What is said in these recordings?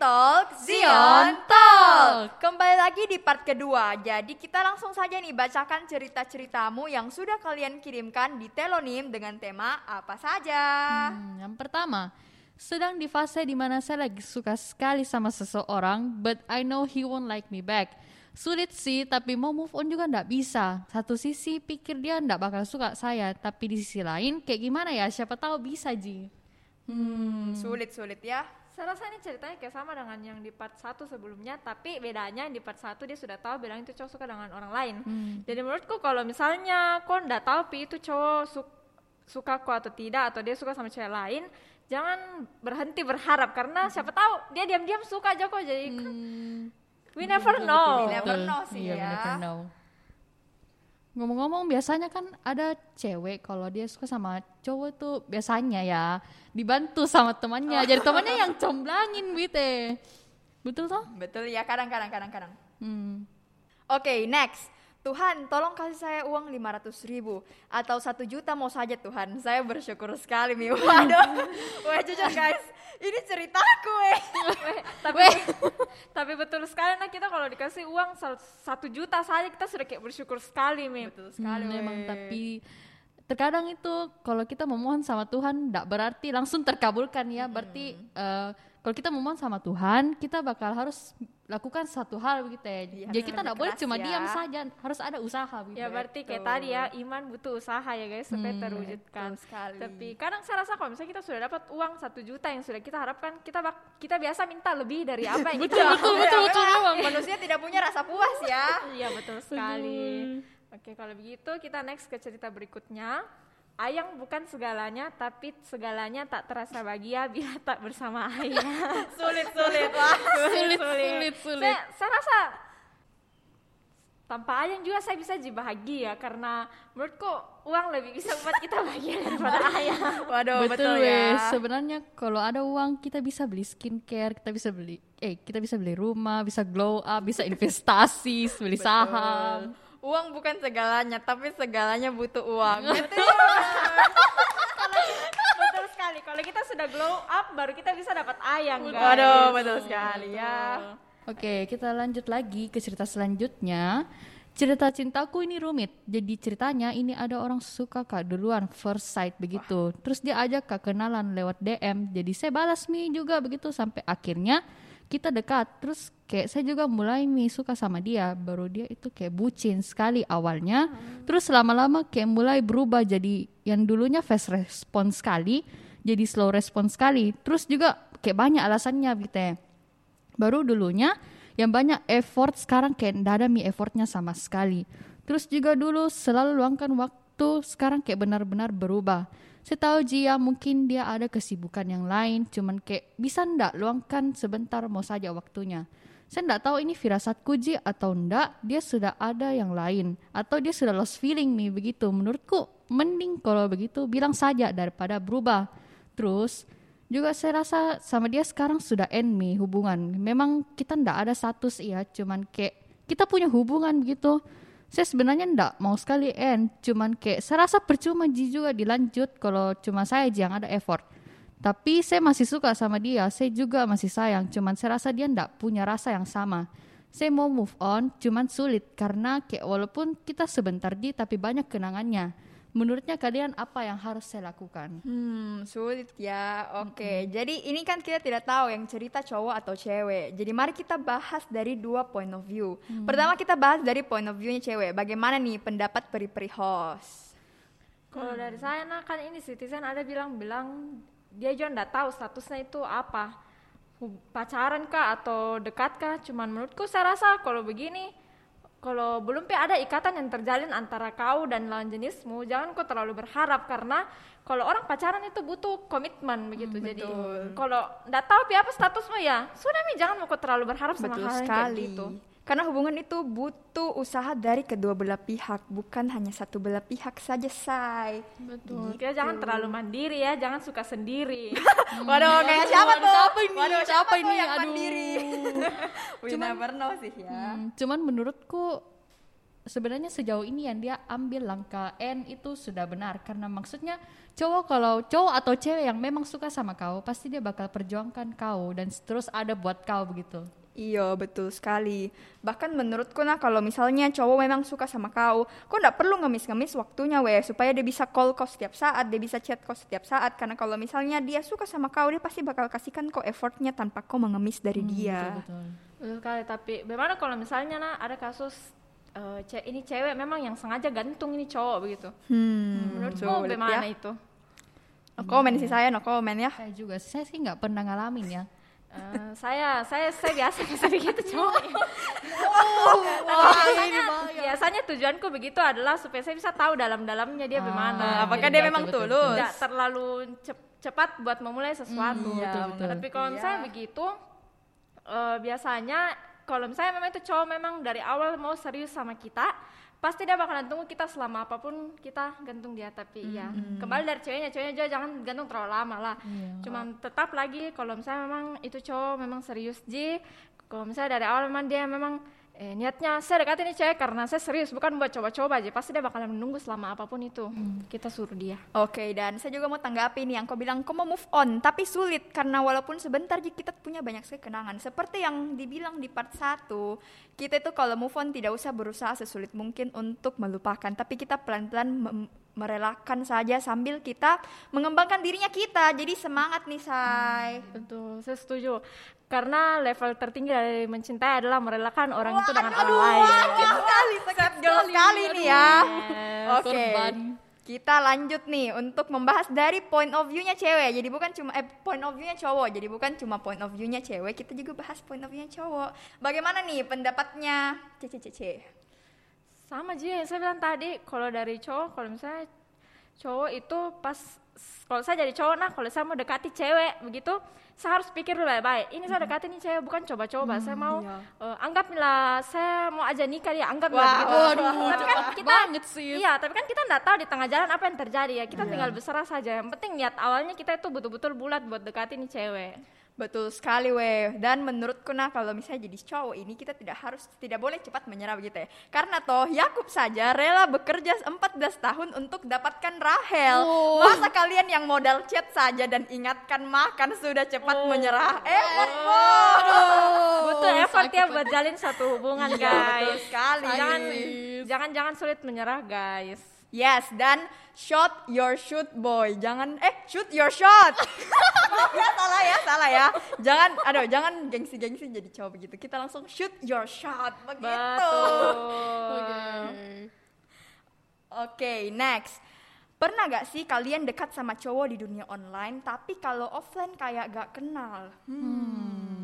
Talk Zion Talk. Kembali lagi di part kedua. Jadi kita langsung saja nih bacakan cerita-ceritamu yang sudah kalian kirimkan di Telonim dengan tema apa saja. Hmm, yang pertama, sedang di fase di mana saya lagi suka sekali sama seseorang, but I know he won't like me back. Sulit sih, tapi mau move on juga ndak bisa. Satu sisi pikir dia ndak bakal suka saya, tapi di sisi lain kayak gimana ya? Siapa tahu bisa Ji. Hmm, sulit-sulit ya. Saya rasa ini ceritanya kayak sama dengan yang di part 1 sebelumnya, tapi bedanya yang di part 1 dia sudah tahu bilang itu cowok suka dengan orang lain. Jadi menurutku kalau misalnya kau ndak tahu pi itu cowok su- suka kau atau tidak atau dia suka sama cewek lain, jangan berhenti berharap karena siapa tahu dia diam-diam suka aja kok jadi kan we never know. We never know sih Iya, we ya. never know. Ngomong-ngomong biasanya kan ada cewek kalau dia suka sama cowok tuh biasanya ya dibantu sama temannya. Jadi temannya yang comblangin gitu. Betul toh? Betul ya, kadang-kadang kadang-kadang. Hmm. Oke, next. Tuhan, tolong kasih saya uang 500 ribu atau satu juta mau saja Tuhan. Saya bersyukur sekali, Mi. Waduh, wah jujur guys, ini ceritaku, eh. tapi tapi betul sekali nah kita kalau dikasih uang satu juta saja kita sudah kayak bersyukur sekali Mi. Betul sekali, Hmm, memang tapi terkadang itu kalau kita memohon sama Tuhan tidak berarti langsung terkabulkan ya. Berarti eh, kalau kita memohon sama Tuhan, kita bakal harus lakukan satu hal begitu ya. Iya, Jadi kita tidak boleh cuma ya. diam saja, harus ada usaha gitu. Ya berarti kayak tadi ya iman butuh usaha ya guys supaya terwujudkan. betul sekali. Tapi kadang saya rasa kalau misalnya kita sudah dapat uang satu juta yang sudah kita harapkan, kita bak- kita biasa minta lebih dari apa yang kita betul, betul, betul, Manusia tidak punya rasa puas ya. Iya betul sekali. Oke kalau begitu kita next ke cerita berikutnya. Ayang bukan segalanya, tapi segalanya tak terasa bahagia bila tak bersama ayah. Sulit, sulit. Wah. Sulit, sulit, sulit. Saya, saya rasa tanpa ayang juga saya bisa jadi bahagia karena menurutku uang lebih bisa membuat kita bahagia daripada ayah. Waduh, betul, betul, ya. weh. Sebenarnya kalau ada uang kita bisa beli skincare, kita bisa beli eh kita bisa beli rumah, bisa glow up, bisa investasi, beli saham. Uang bukan segalanya, tapi segalanya butuh uang. Betul. betul sekali. Kalau kita sudah glow up, baru kita bisa dapat ayang, guys. Waduh, betul sekali ya. Oke, kita lanjut lagi ke cerita selanjutnya. Cerita cintaku ini rumit. Jadi ceritanya ini ada orang suka kak duluan first sight begitu. Terus dia ajak kak kenalan lewat DM. Jadi saya balas mi juga begitu sampai akhirnya kita dekat. Terus kayak saya juga mulai mi suka sama dia. Baru dia itu kayak bucin sekali awalnya. Terus lama-lama kayak mulai berubah jadi yang dulunya fast response sekali. Jadi slow response sekali. Terus juga kayak banyak alasannya gitu ya baru dulunya yang banyak effort sekarang kayak ndak ada mi effortnya sama sekali terus juga dulu selalu luangkan waktu sekarang kayak benar-benar berubah saya tahu Jia mungkin dia ada kesibukan yang lain cuman kayak bisa ndak luangkan sebentar mau saja waktunya saya ndak tahu ini firasatku Ji atau ndak dia sudah ada yang lain atau dia sudah lost feeling nih begitu menurutku mending kalau begitu bilang saja daripada berubah terus juga saya rasa sama dia sekarang sudah end me hubungan. Memang kita ndak ada status ya, cuman kayak kita punya hubungan begitu. Saya sebenarnya ndak mau sekali end, cuman kayak saya rasa percuma Ji juga dilanjut kalau cuma saya aja yang ada effort. Tapi saya masih suka sama dia, saya juga masih sayang, cuman saya rasa dia ndak punya rasa yang sama. Saya mau move on, cuman sulit karena kayak walaupun kita sebentar Ji tapi banyak kenangannya. Menurutnya kalian apa yang harus saya lakukan? Hmm, sulit ya. Oke, jadi ini kan kita tidak tahu yang cerita cowok atau cewek. Jadi mari kita bahas dari dua point of view. Pertama kita bahas dari point of view-nya cewek. Bagaimana nih pendapat peri-peri host? Kalau dari saya nah kan ini citizen ada bilang-bilang dia juga nggak tahu statusnya itu apa. Pacaran kah atau dekat kah? Cuman menurutku saya rasa kalau begini kalau belum pi ada ikatan yang terjalin antara kau dan lawan jenismu, jangan kau terlalu berharap karena kalau orang pacaran itu butuh komitmen begitu. Jadi kalau nggak tahu pi apa statusmu ya, sudah mi jangan mau kau terlalu berharap sama Betul hal kayak sekali. gitu. Karena hubungan itu butuh usaha dari kedua belah pihak, bukan hanya satu belah pihak saja, say. Betul. Kita jangan terlalu mandiri ya, jangan suka sendiri. Waduh, kayak siapa tuh? siapa ini? Waduh, Siapa siapa, ini? yang Aduh. mandiri? We never know sih ya. Hmm, cuman menurutku sebenarnya sejauh ini yang dia ambil langkah N itu sudah benar karena maksudnya cowok kalau cowok atau cewek yang memang suka sama kau pasti dia bakal perjuangkan kau dan terus ada buat kau begitu Iya betul sekali. Bahkan menurutku nah kalau misalnya cowok memang suka sama kau, kau nggak perlu ngemis-ngemis waktunya weh supaya dia bisa call kau setiap saat, dia bisa chat kau setiap saat. Karena kalau misalnya dia suka sama kau, dia pasti bakal kasihkan kau effortnya tanpa kau mengemis dari dia. betul Betul sekali, tapi bagaimana kalau misalnya nah ada kasus eh, ce- ini cewek memang yang sengaja gantung ini cowok begitu. Hmm, Menurutmu bagaimana ya. itu? No comment sih saya, no comment ya. saya juga saya sih nggak pernah ngalamin ya Eh, saya saya saya biasa bisa begitu cowok. Oh, biasanya, biasanya tujuanku begitu adalah supaya saya bisa tahu dalam-dalamnya dia Ah, bagaimana. apakah iya, dia memang betul, tulus? Tidak terlalu cep- cepat buat memulai sesuatu. iya, betul, betul. Tapi kalau Iya. begitu, eh, biasanya kalau misalnya memang itu cowok memang dari awal mau serius sama kita, pasti dia bakalan tunggu kita selama apa pun kita gantung dia. Tapi ya kembali dari ceweknya, ceweknya juga jangan gantung terlalu lama lah. Cuman tetap lagi kalau misalnya memang itu cowok memang serius ji, kalau misalnya dari awal memang dia memang eh, niatnya saya dekatin ini cewek karena saya serius bukan buat coba-coba aja. Pasti dia bakalan menunggu selama apa pun itu. Kita suruh dia. Oke, dan saya juga mau tanggapi nih yang kau bilang kau mau move on, tapi sulit karena walaupun sebentar Ji, kita punya banyak sekali kenangan. Seperti yang dibilang di part 1, kita itu kalau move on tidak usah berusaha sesulit mungkin untuk melupakan, tapi kita pelan-pelan merelakan saja sambil kita mengembangkan dirinya kita. Jadi semangat nih, Say. Betul, saya setuju. Karena level tertinggi dari mencintai adalah merelakan orang itu dengan Aduh, orang lain. sakit sekali, sakit sekali nih ya. Oke. korban. Kita lanjut nih untuk membahas dari point of view-nya cewek. Jadi bukan cuma eh point of view-nya cowok. Jadi bukan cuma point of view-nya cewek, kita juga bahas point of view-nya cowok. Bagaimana nih pendapatnya CCCC? Sama aja yang saya bilang tadi, kalau dari cowok, kalau misalnya cowok itu pas kalau saya jadi cowok nah kalau saya mau dekati cewek begitu saya harus pikir dulu baik ini saya dekati nih cewek bukan coba-coba saya mau eh, anggaplah saya mau aja nikah dia anggap Wah, begitu. waduh, tapi kan kita banget sih. iya tapi kan kita nggak tahu di tengah jalan apa yang terjadi ya kita tinggal berserah saja. Yang penting niat awalnya kita itu betul-betul bulat buat dekati nih cewek Betul sekali weh. Dan menurutku nah kalau misalnya jadi cowok ini kita tidak harus tidak boleh cepat menyerah begitu ya. Karena toh Yakub saja rela bekerja 14 tahun untuk dapatkan Rahel. Masa kalian yang modal chat saja dan ingatkan makan sudah cepat menyerah? Effort bos. butuh effort ya buat jalin satu hubungan Iya, betul guys sekali. jangan jangan jangan sulit menyerah guys Yes, dan shot your shoot boy. Jangan eh shoot your shot. Maaf ya, salah ya, salah ya. Jangan aduh, jangan gengsi-gengsi jadi cowok begitu. Kita langsung shoot your shot begitu. betul Oke, next. Pernah gak sih kalian dekat sama cowok di dunia online tapi kalau offline kayak gak kenal? Hmm,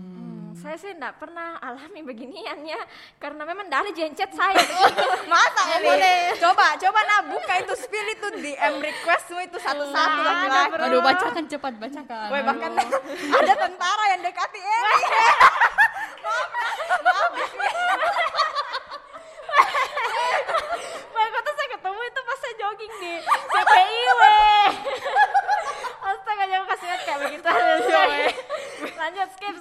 saya sih enggak pernah alami beginian ya karena memang dari jencet saya. Masa ini? Coba, coba nah buka itu spill itu DM requestmu itu satu-satu laki-laki. aduh bacakan cepat bacakan. Woi bahkan ada tentara yang dekati Emi. Waktu itu saya ketemu itu pas saya jogging di CPIW Astaga jangan kasih lihat kayak begitu. Lanjut skip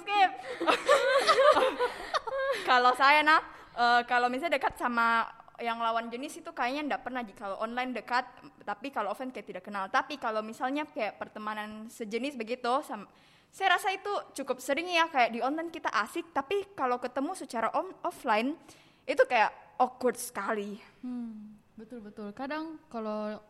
kalau saya nah eh, kalau misalnya dekat sama yang lawan jenis itu kayaknya ndak pernah kalau online dekat tapi kalau offline kayak tidak kenal. Tapi kalau misalnya kayak pertemanan sejenis begitu sam- saya rasa itu cukup sering ya kayak di online kita asik. Tapi kalau ketemu secara on offline itu kayak awkward sekali. Hmm, betul betul. Kadang kalau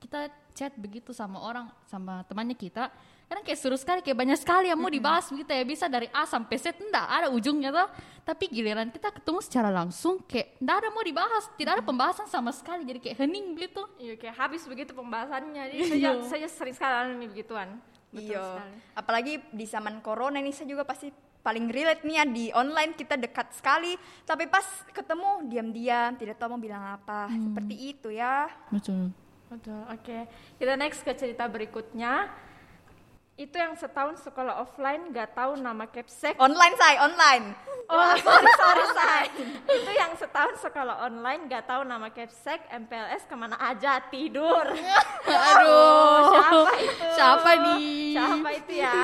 kita chat begitu sama orang, sama temannya kita, kadang kayak seru sekali, kayak banyak sekali yang mau dibahas begitu ya. Bisa dari A sampai Z, enggak ada ujungnya tuh. Tapi giliran kita ketemu secara langsung, kayak enggak ada mau dibahas, tidak ada pembahasan sama sekali, jadi kayak hening gitu. Iya kayak habis begitu pembahasannya Jadi saya, saya sering sekali alami begituan Betul Iya. sekali Apalagi di zaman corona ini saya juga pasti paling relate nih ya di online kita dekat sekali tapi pas ketemu diam-diam tidak tahu mau bilang apa seperti itu ya Betul. Betul, oke. Kita next ke cerita berikutnya. Itu yang setahun sekolah offline gak tahu nama capsek. online say online Oh, sorry, sorry, sorry. Itu yang setahun sekolah online gak tahu nama capsek, MPLS ke mana aja tidur. Aduh. Siapa itu? Siapa nih? Siapa itu ya?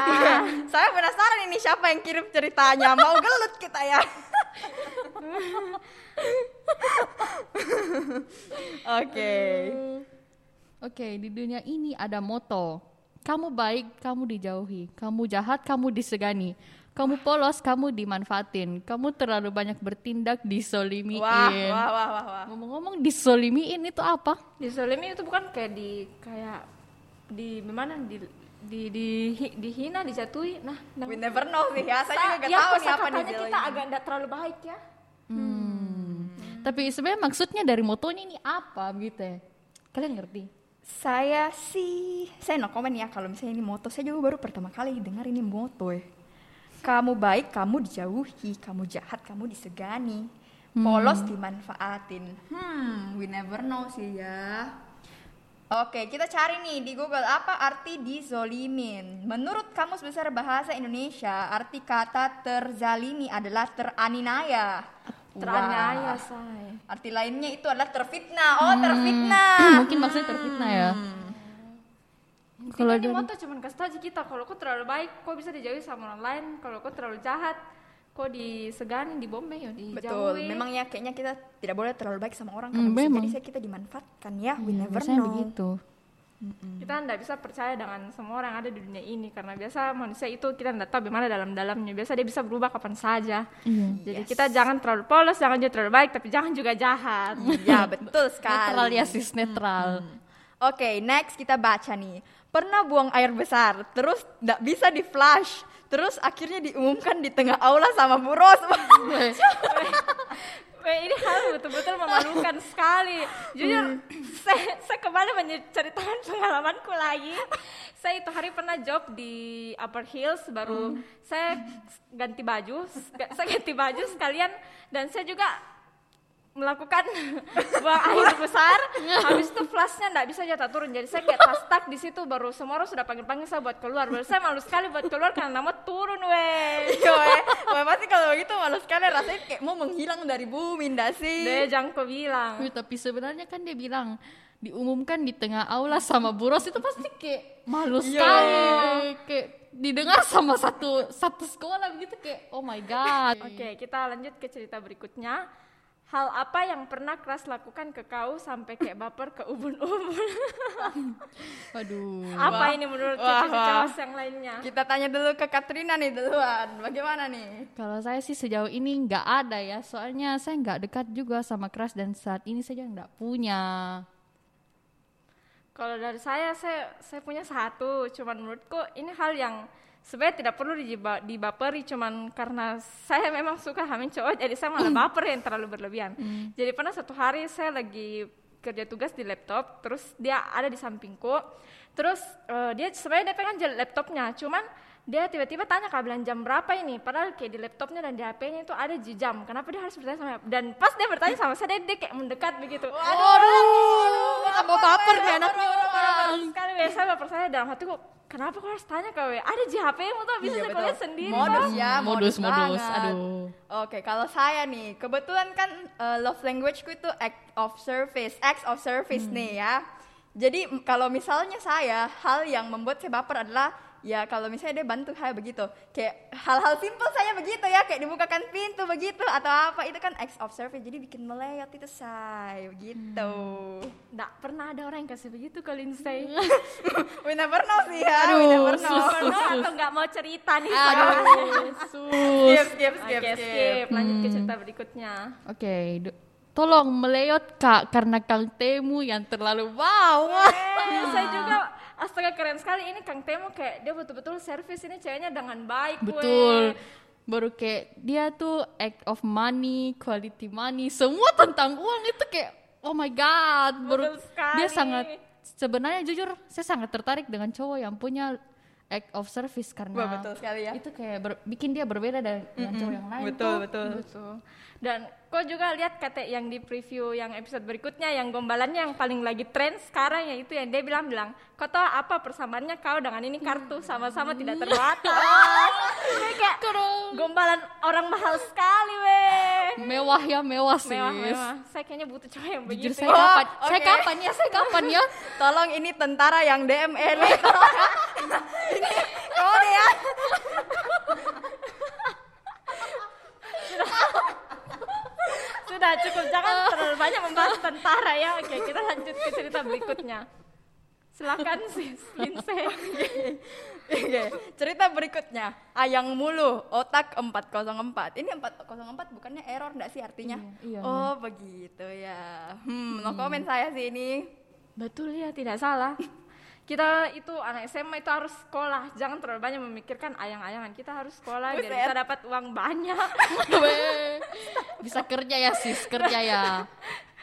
saya penasaran ini siapa yang kirim ceritanya mau gelut kita ya oke Oke, di dunia ini ada moto. Kamu baik, kamu dijauhi. Kamu jahat, kamu disegani. Kamu polos, kamu dimanfaatin. Kamu terlalu banyak bertindak, disolimiin. Wah, wah, wah, wah, wah. Ngomong-ngomong disolimiin itu apa? Disolimi itu bukan kayak di kayak di mana di di di hi- dihina dijatuhi nah, nah We never know sih ya. Saya juga ya, tahu nih apa nih kita agak tidak terlalu baik ya Tapi sebenarnya maksudnya dari motonya ini apa gitu ya? Kalian ngerti? Saya sih, saya no comment ya kalau misalnya ini moto. Saya juga baru pertama kali dengar ini moto ya. Kamu baik, kamu dijauhi. Kamu jahat, kamu disegani. Polos dimanfaatin. Hmm, we never know sih ya. Oke, kita cari nih di Google apa arti dizolimin. Menurut Kamus Besar Bahasa Indonesia, arti kata terzalimi adalah teraninaya. Teraniaya say Arti lainnya itu adalah terfitnah. Oh, terfitnah. Mungkin maksudnya terfitnah ya. Kalau Kalau ini dari- moto cuman kasih tau aja kita kalau kau terlalu baik kau bisa dijauhi sama orang lain kalau kau terlalu jahat kau disegani dibombe ya dijauhi Betul, memang ya kayaknya kita tidak boleh terlalu baik sama orang Hmm, karena bisa memang. jadi saya kita dimanfaatkan ya, we Iya, never know. begitu. Kita tidak bisa percaya dengan semua orang yang ada di dunia ini karena biasa manusia itu kita tidak tahu bagaimana dalam-dalamnya biasa dia bisa berubah kapan saja Iya. jadi kita jangan terlalu polos jangan juga terlalu baik tapi jangan juga jahat Ya betul sekali. Netral ya sis, netral. Oke, next kita baca nih. Pernah buang air besar, terus tidak bisa di flush, terus akhirnya diumumkan di tengah aula sama Bu Ros. Weh, ini hal betul-betul memalukan sekali. Jujur, saya, saya kembali menceritakan pengalamanku lagi. Saya itu hari pernah job di Upper Hills, baru saya ganti baju, saya ganti baju sekalian, dan saya juga melakukan buang air besar habis itu flashnya nggak bisa jatuh turun jadi saya kayak tas tak di situ baru semua orang sudah panggil panggil saya buat keluar baru saya malu sekali buat keluar karena mau turun weh Iya, weh. Weh, pasti kalau begitu malu sekali rasanya kayak mau menghilang dari bumi, ndak sih? deh jangan kau bilang Wih, tapi sebenarnya kan dia bilang diumumkan di tengah aula sama buros itu pasti kayak malu Iya. sekali kayak didengar sama satu satu sekolah begitu kayak oh my god Oke, kita lanjut ke cerita berikutnya. Hal apa yang pernah keras lakukan ke kau sampai kayak baper ke ubun-ubun? aduh apa ini menurut Wah, Cici wah. Cawas yang lainnya? Kita tanya dulu ke Katrina nih duluan. Bagaimana nih? kalau saya sih sejauh ini nggak ada ya soalnya saya nggak dekat juga sama keras dan saat ini saya nggak punya Kalau dari saya, saya saya punya satu. Cuman menurutku ini hal yang sebenarnya tidak perlu dijiba- dibaperi. Cuman karena saya memang suka hamil cowok, jadi saya malah baper yang terlalu berlebihan. Jadi pernah satu hari saya lagi kerja tugas di laptop, terus dia ada di sampingku. Terus eh, dia sebenarnya dia pegang jel- laptopnya, cuman dia tiba-tiba tanya kak bilang jam berapa ini padahal kayak di laptopnya dan di HP-nya itu ada di jam kenapa dia harus bertanya sama dan pas dia bertanya sama saya dia, dia kayak mendekat begitu aduh tambah baper nih anaknya orang sekali saya baper saya dalam hatiku kenapa kau harus tanya kau ada di HP-mu tuh bisa Iya, saya lihat sendiri Modus ya, modus, modus. Aduh. Oke, kalau saya nih, kebetulan kan eh, love languageku itu act of service, acts of service Hmm. nih ya. Jadi kalau misalnya saya, hal yang membuat saya baper adalah ya kalau misalnya dia bantu saya begitu, kayak hal-hal simpel saya begitu ya, kayak dibukakan pintu begitu atau apa. Itu kan acts of service, jadi bikin meleyot itu saya begitu. Nggak pernah ada orang yang kasih begitu ke Lindsay. We never know sih ya, we Aduh, never know. sus, sus. Pernah atau nggak mau cerita nih aduh sus. Skip, skip, Oke skip, skip, lanjut Hmm. ke cerita berikutnya. Oke, do- tolong meleot kak karena Kang Temu yang terlalu wow. Eh, saya juga astaga keren sekali ini Kang Temo kayak dia betul-betul servis ini ceweknya dengan baik. Betul. Baru kayak dia tuh act of money, quality money, semua tentang uang itu kayak oh my god. Baru Betul sekali. dia sangat sebenarnya jujur saya sangat tertarik dengan cowok yang punya act of service karena Wah, betul sekali ya. itu kayak ber- bikin dia berbeda dari dengan cowok yang lain. Betul, tuh. betul. Betul. Dan kok juga lihat kata yang di preview yang episode berikutnya yang gombalannya yang paling lagi tren sekarang yaitu yang dia bilang bilang kau tahu apa persamaannya kau dengan ini kartu sama-sama tidak terbatas. Ini kayak gombalan orang mahal sekali weh. Mewah ya, mewah sih. Mewah mewah. Saya kayaknya butuh cowok yang Jujur begitu. saya Oh, kapan? Saya oke. kapan ya? Saya kapan ya? Tolong ini tentara yang DM Eli. ini kode ya. Sudah cukup jangan terlalu banyak membahas tentara ya. Oke, kita lanjut ke cerita berikutnya. Silakan sis Lindsay. Oke, cerita berikutnya. Ayang mulu, otak 404. Ini 404 bukannya error enggak sih artinya? Iya, iya, oh, begitu ya. Hmm, no komen saya sih ini. Betul ya, tidak salah. Kita itu anak SMA itu harus sekolah, jangan terlalu banyak memikirkan ayang-ayangan. Kita harus sekolah biar bisa dapat uang banyak, Bisa kerja ya sis, kerja ya.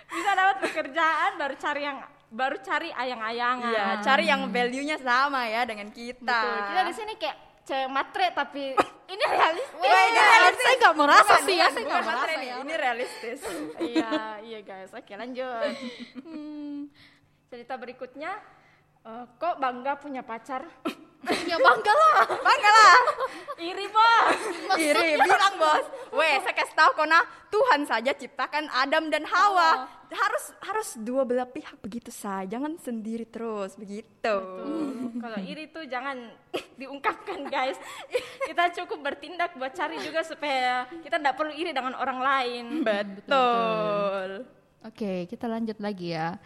bisa dapat pekerjaan, baru cari yang baru cari ayang-ayangan. Iya, cari yang value-nya sama ya dengan kita. Betul. Kita di sini kayak cewek matre tapi ini realistis. Wah, ini realistis. Saya nggak merasa Bukan, sih ya, saya nggak merasa ya. Ini realistis. iya, iya guys. Oke, lanjut. Hmm, cerita berikutnya eh, kok bangga punya pacar? Ya bangga lah. Bangga lah. Iri, Bos. Iri, bilang bos. Weh, saya kasih tahu kona Tuhan saja ciptakan Adam dan Hawa. Harus harus dua belah pihak begitu saja, jangan sendiri terus begitu. Kalau iri tuh jangan diungkapkan, guys. Kita cukup bertindak buat cari juga supaya kita tidak perlu iri dengan orang lain. Betul. Oke, kita lanjut lagi ya.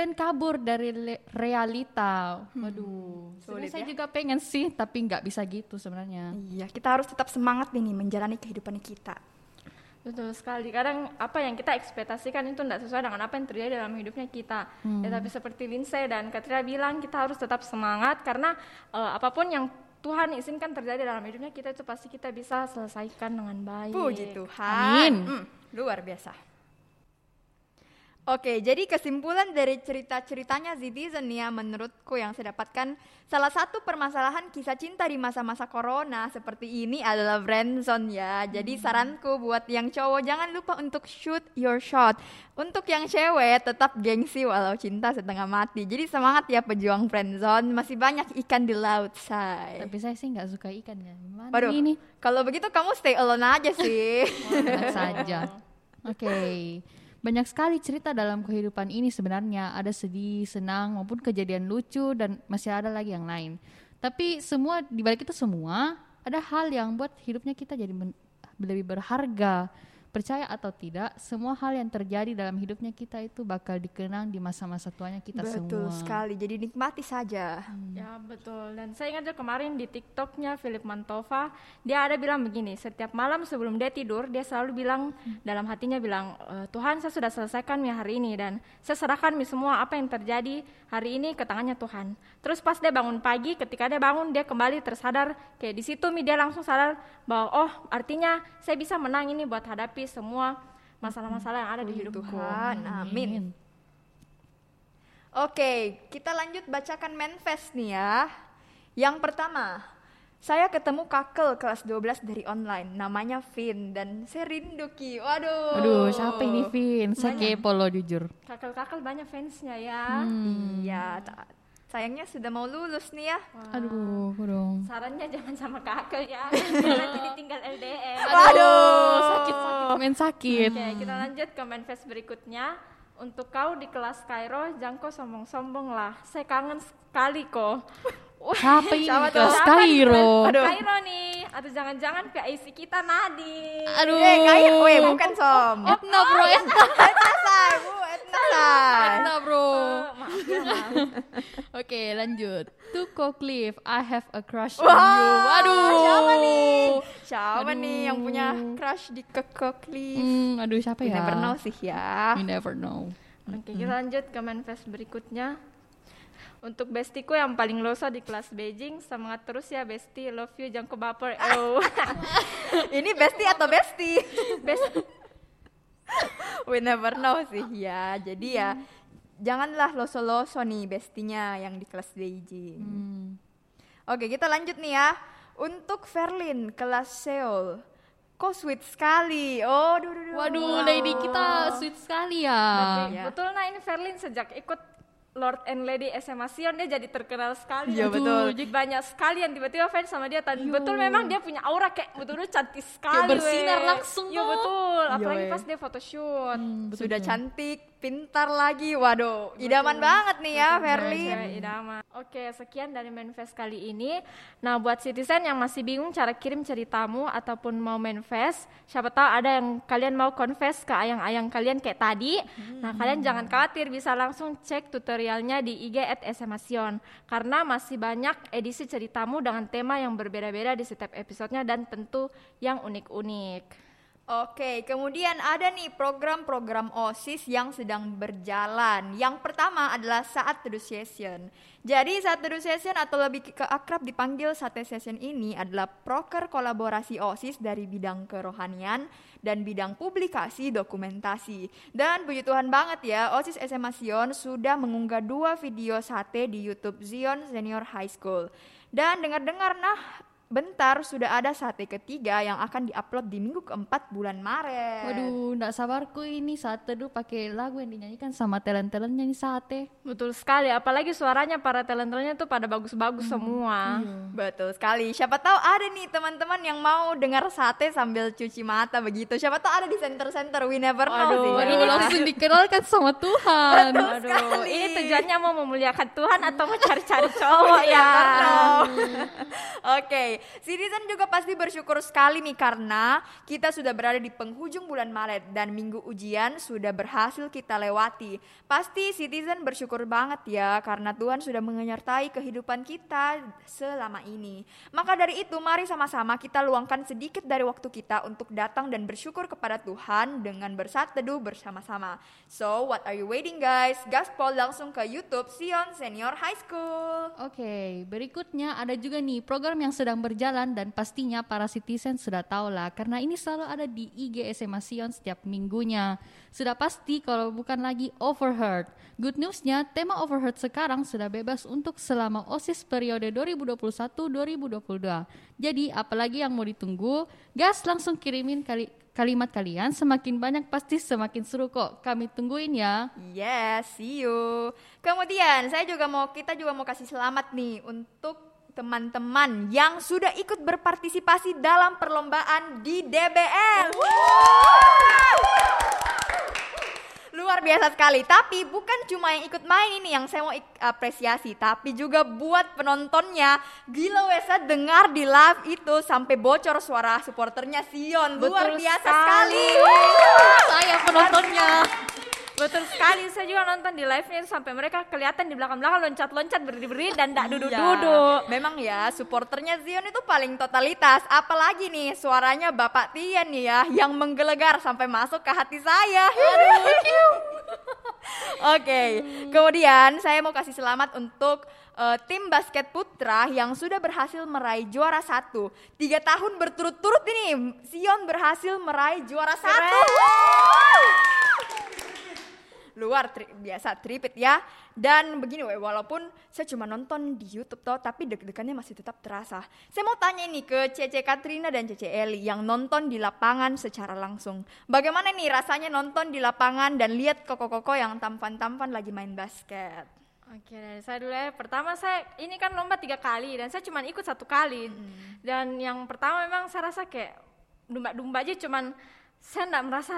Pen kabur dari realita. Waduh, sebenarnya Sulit saya ya. juga pengen sih, tapi nggak bisa gitu sebenarnya. Iya, kita harus tetap semangat nih menjalani kehidupan kita. Betul sekali. Kadang apa yang kita ekspektasikan itu tidak sesuai dengan apa yang terjadi dalam hidupnya kita. Ya, tapi seperti Lindsay dan Katrina bilang, kita harus tetap semangat karena eh, apa pun yang Tuhan izinkan terjadi dalam hidupnya kita itu pasti kita bisa selesaikan dengan baik. Puji Tuhan. Amin. Hmm, luar biasa. Oke, jadi kesimpulan dari cerita-ceritanya Citizen ya, menurutku yang saya dapatkan salah satu permasalahan kisah cinta di masa-masa corona seperti ini adalah friendzone ya. Jadi saranku buat yang cowok jangan lupa untuk shoot your shot. Untuk yang cewek tetap gengsi walau cinta setengah mati. Jadi semangat ya pejuang friendzone, masih banyak ikan di laut, say. Tapi saya sih nggak suka ikan ya. Gimana Waduh, ini? kalau begitu kamu stay alone aja sih. Tenang saja. Oke. Banyak sekali cerita dalam kehidupan ini sebenarnya. Ada sedih, senang, maupun kejadian lucu dan masih ada lagi yang lain. Tapi semua di balik itu semua ada hal yang buat hidupnya kita jadi lebih berharga. Percaya atau tidak, semua hal yang terjadi dalam hidupnya kita itu bakal dikenang di masa-masa tuanya kita Betul semua. sekali. Jadi nikmati saja. Ya betul. Dan saya ingat juga kemarin di TikToknya Philip Mantova, dia ada bilang begini, setiap malam sebelum dia tidur, dia selalu bilang dalam hatinya bilang, "E, Tuhan saya sudah selesaikan mi hari ini dan saya serahkan mi semua apa yang terjadi hari ini ke tangannya Tuhan. Terus pas dia bangun pagi, ketika dia bangun dia kembali tersadar, kayak di situ mi dia langsung sadar bahwa oh artinya saya bisa menang ini buat hadapi semua masalah-masalah yang ada di hidupku. Tuhan, amin. Oke, kita lanjut bacakan manifest nih ya. Yang pertama, saya ketemu kakel kelas 12 dari online, namanya Vin dan saya rindu Ki. Waduh. Aduh, siapa ini Vin? Saya kepo loh jujur. Kakak-kakak banyak fansnya ya. Iya, ta- sayangnya sudah mau lulus nih ya. Aduh, dong. Sarannya jangan sama kakak ya, nanti ditinggal LDR. Aduh, sakit sakit, main sakit. Oke, kita lanjut ke manifest berikutnya. Untuk kau di kelas Kairo, jangan kau sombong-sombong lah. Saya kangen sekali kok. Wah, Siapa ini Siapa kelas Kairo? Aduh. Kairo nih, atau jangan-jangan PIC kita Nadi. Aduh. Eh, kayak, weh, bukan som. Etna bro, Etna. Etna bro. maaf ya, maaf. Oke, lanjut. Tuko Cliff, I have a crush on you. Waduh. siapa nih? Siapa nih yang punya crush di Keke Cliff? Hmm, aduh siapa We ya? never know sih ya. We never know. Oke, kita lanjut ke manifest berikutnya. Untuk bestiku yang paling loso di kelas Beijing, semangat terus ya besti, love you, jangan kau baper. Oh. Ini bestie atau bestie? Best We never know sih ya. Jadi ya janganlah loso-loso nih bestinya yang di kelas Beijing. Hmm. Oke, kita lanjut nih ya. Untuk Verlin kelas Seoul. Kok sweet sekali. Oh, duh, duh, duh. Waduh, lady kita sweet sekali ya. Iya. Betul nah ini Verlin sejak ikut Lord and Lady SMA Sion dia jadi terkenal sekali. Iya, betul. Jadi banyak sekali yang tiba-tiba fans sama dia. Dan betul memang dia punya aura kayak betul-betul cantik sekali. bersinar weh. langsung Iya tuh. betul. Iya, Apalagi weh. pas dia photoshoot. Hmm, betul Sudah cantik, pintar lagi. Waduh, idaman banget nih ya, Verly. Cewek idaman. Oke, sekian dari manifest kali ini. Nah, buat citizen yang masih bingung cara kirim ceritamu ataupun mau manifest, siapa tahu ada yang kalian mau confess ke ayang-ayang kalian kayak tadi. Nah, kalian jangan khawatir, bisa langsung cek tutorialnya di IG at SMAsion. Karena masih banyak edisi ceritamu dengan tema yang berbeda-beda di setiap episodenya dan tentu yang unik-unik. Oke, kemudian ada nih program-program OSIS yang sedang berjalan. Yang pertama adalah Saat Teduh Session. Jadi Saat Teduh Session atau lebih ke akrab dipanggil Sate Session ini adalah proker kolaborasi OSIS dari bidang kerohanian dan bidang publikasi dokumentasi. Dan puji Tuhan banget ya, OSIS SMA Sion sudah mengunggah dua video sate di YouTube Zion Senior High School. Dan dengar-dengar nah bentar sudah ada sate ketiga yang akan diupload di minggu keempat bulan Maret. Waduh, ndak sabarku ini sate dulu pakai lagu yang dinyanyikan sama talent-talent nyanyi sate. Betul sekali, apalagi suaranya para talent-talentnya tuh pada bagus-bagus semua. Betul sekali. Siapa tahu ada nih teman-teman yang mau dengar sate sambil cuci mata begitu. Siapa tahu ada di center-center. We never know Waduh, sih. Waduh, Ini langsung dikenalkan sama Tuhan. Aduh, ini tujuannya mau memuliakan Tuhan atau mau cari-cari cowok ya? Oke, Citizen juga pasti bersyukur sekali nih karena kita sudah berada di penghujung bulan Maret dan minggu ujian sudah berhasil kita lewati. Pasti Citizen bersyukur banget ya karena Tuhan sudah menyertai kehidupan kita selama ini. Maka dari itu mari sama-sama kita luangkan sedikit dari waktu kita untuk datang dan bersyukur kepada Tuhan dengan bersat teduh bersama-sama. So, what are you waiting guys? Gaspol langsung ke YouTube Sion Senior High School. Oke, berikutnya ada juga nih program yang sedang berjalan dan pastinya para citizen sudah tahu lah karena ini selalu ada di IG SMA Sion setiap minggunya. Sudah pasti kalau bukan lagi Overheard. Good newsnya, tema Overheard sekarang sudah bebas untuk selama OSIS periode 2021-2022. Jadi apalagi yang mau ditunggu, gas langsung kirimin kali kalimat kalian semakin banyak pasti semakin seru kok. Kami tungguin ya. Yes, see you. Kemudian saya juga mau kita juga mau kasih selamat nih untuk teman-teman yang sudah ikut berpartisipasi dalam perlombaan di DBL. Luar biasa sekali. Tapi bukan cuma yang ikut main ini yang saya mau apresiasi, tapi juga buat penontonnya. Gila Wesa dengar di live itu sampai bocor suara supporternya Sion. Luar Betul biasa sekali. sekali. Saya penontonnya. Betul sekali, saya juga nonton di live-nya sampai mereka kelihatan di belakang-belakang loncat-loncat berdiri-berdiri dan tidak Iya. duduk-duduk. Memang ya, supporternya Zion itu paling totalitas. Apalagi nih suaranya Bapak Tian nih ya, yang menggelegar sampai masuk ke hati saya. Oke, kemudian saya mau kasih selamat untuk eh, tim basket putra yang sudah berhasil meraih juara satu. Tiga tahun berturut-turut ini, Sion berhasil meraih juara satu. Luar tri- biasa tripit ya. Dan begini we, walaupun saya cuma nonton di YouTube toh tapi deg-degannya masih tetap terasa. Saya mau tanya nih ke Cece Katrina dan Cece Eli yang nonton di lapangan secara langsung. Bagaimana nih rasanya nonton di lapangan dan lihat koko-koko yang tampan-tampan lagi main basket? Oke, dari saya dulu ya. Pertama saya ini kan lomba tiga kali dan saya cuma ikut satu kali. Dan yang pertama memang saya rasa kayak domba-domba aja cuman saya enggak merasa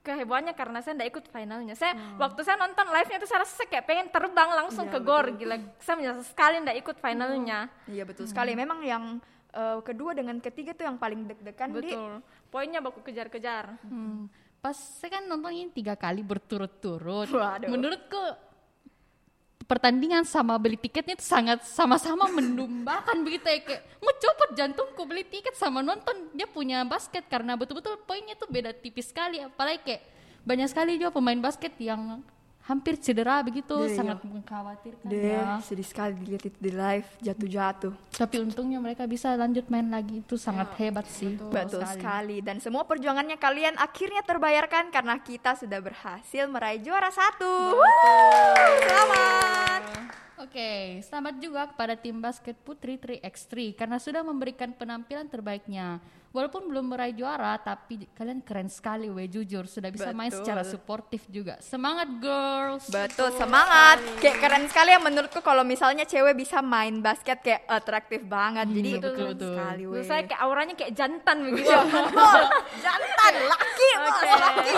kehebohannya karena saya enggak ikut finalnya. Saya waktu saya nonton live-nya itu saya rasa saya kayak pengen terbang langsung Iya, ke gor gila. Saya menyesal sekali enggak ikut finalnya. iya betul sekali memang yang eh, kedua dengan ketiga tuh yang paling deg-degan di Betul. Poinnya baku kejar-kejar. Hmm. Pas saya kan nonton ini tiga kali berturut-turut. Menurutku pertandingan sama beli tiketnya itu sangat sama-sama mendumbakan begitu ya. Kayak mau copot jantungku beli tiket sama nonton. Dia punya basket karena betul-betul poinnya tuh beda tipis sekali. Apalagi kayak banyak sekali juga pemain basket yang hampir cedera begitu Iya, sangat mengkhawatirkan deh ya. sedih sekali dilihat itu di live jatuh-jatuh Tapi untungnya mereka bisa lanjut main lagi itu sangat hebat sih. Betul sekali. Dan semua perjuangannya kalian akhirnya terbayarkan karena kita sudah berhasil meraih juara satu. Wuh, Selamat. Oke, selamat juga kepada tim basket putri 3x3 karena sudah memberikan penampilan terbaiknya. Walaupun belum meraih juara, tapi kalian keren sekali, we jujur sudah bisa main Betul. secara suportif juga. Semangat girls. Betul, semangat. Kayak keren sekali ya menurutku kalau misalnya cewek bisa main basket kayak atraktif banget. Jadi betul, keren betul. sekali. Weh. saya kayak auranya kayak jantan begitu. Betul, jantan, laki, Oke. laki.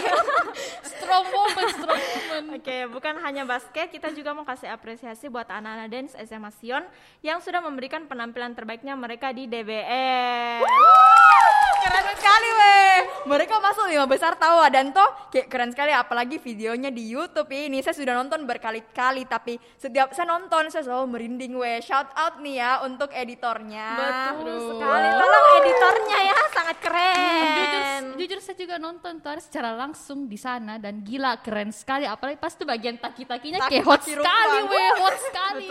strong moment, strong moment. Oke, bukan hanya basket, kita juga mau kasih apresiasi buat anak-anak dance SMA Sion yang sudah memberikan penampilan terbaiknya mereka di DBL. Keren sekali weh. Mereka masuk lima besar tahu dan toh kayak keren sekali apalagi videonya di YouTube ini. Saya sudah nonton berkali-kali tapi setiap saya nonton saya selalu merinding weh. Shout out nih ya untuk editornya. Betul Aduh. sekali, tolong editornya ya, sangat keren. Jujur, jujur saya juga nonton tuh secara langsung di sana dan gila keren sekali. Apalagi pas tuh bagian taki-takinya kayak hot sekali weh hot sekali.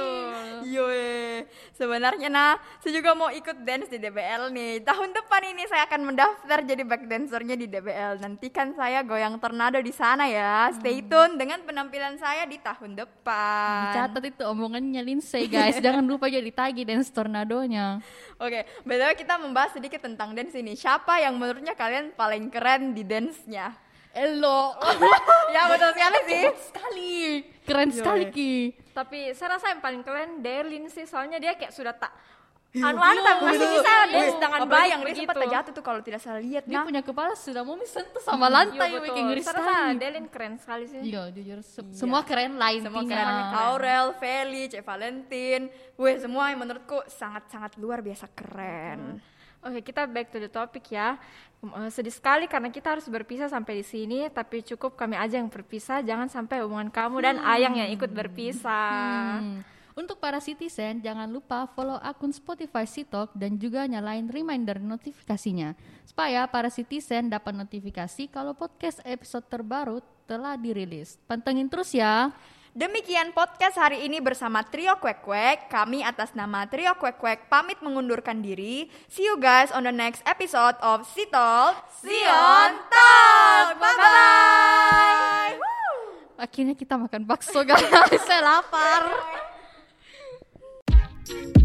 Iya sebenarnya nah saya juga mau ikut dance di DBL nih. Tahun depan ini saya akan mendaftar jadi back dancernya di DBL nantikan saya goyang tornado di sana ya. Stay tune dengan penampilan saya di tahun depan. Dicatat itu omongannya Lindsay guys. Jangan lupa jadi tagi dance tornadonya. Oke, btw kita membahas sedikit tentang dance ini. Siapa yang menurutnya kalian paling keren di dance-nya? Elo. Ya betul sekali sih. sekali. Keren sekali ki. Tapi saya rasa yang paling keren Delin sih, soalnya dia kayak sudah tak anu-anu tapi masih Betul. bisa dance Wih, dengan apalagi baik yang dia sempat terjatuh tuh kalau tidak salah lihat dia nah. punya kepala sudah mau sentuh sama Iya, lantai weh betul. kayak ngeri sekali Delin keren sekali sih. iya jujur se- semua keren lah Semua keren. Aurel, Feli, Cek Valentin. Wih, semua yang menurutku sangat-sangat luar biasa keren. Oke, kita back to the topic ya. Eh, sedih sekali karena kita harus berpisah sampai di sini, tapi cukup kami aja yang berpisah. Jangan sampai hubungan kamu dan Ayang yang ikut berpisah. Hmm. Untuk para citizen, jangan lupa follow akun Spotify Sitok dan juga nyalain reminder notifikasinya. Supaya para citizen dapat notifikasi kalau podcast episode terbaru telah dirilis. Pantengin terus ya. Demikian podcast hari ini bersama Trio Kwek Kwek. Kami atas nama Trio Kwek Kwek pamit mengundurkan diri. See you guys on the next episode of Sitol Sion Talk. Bye-bye. Akhirnya kita makan bakso guys. Saya lapar. Thank you.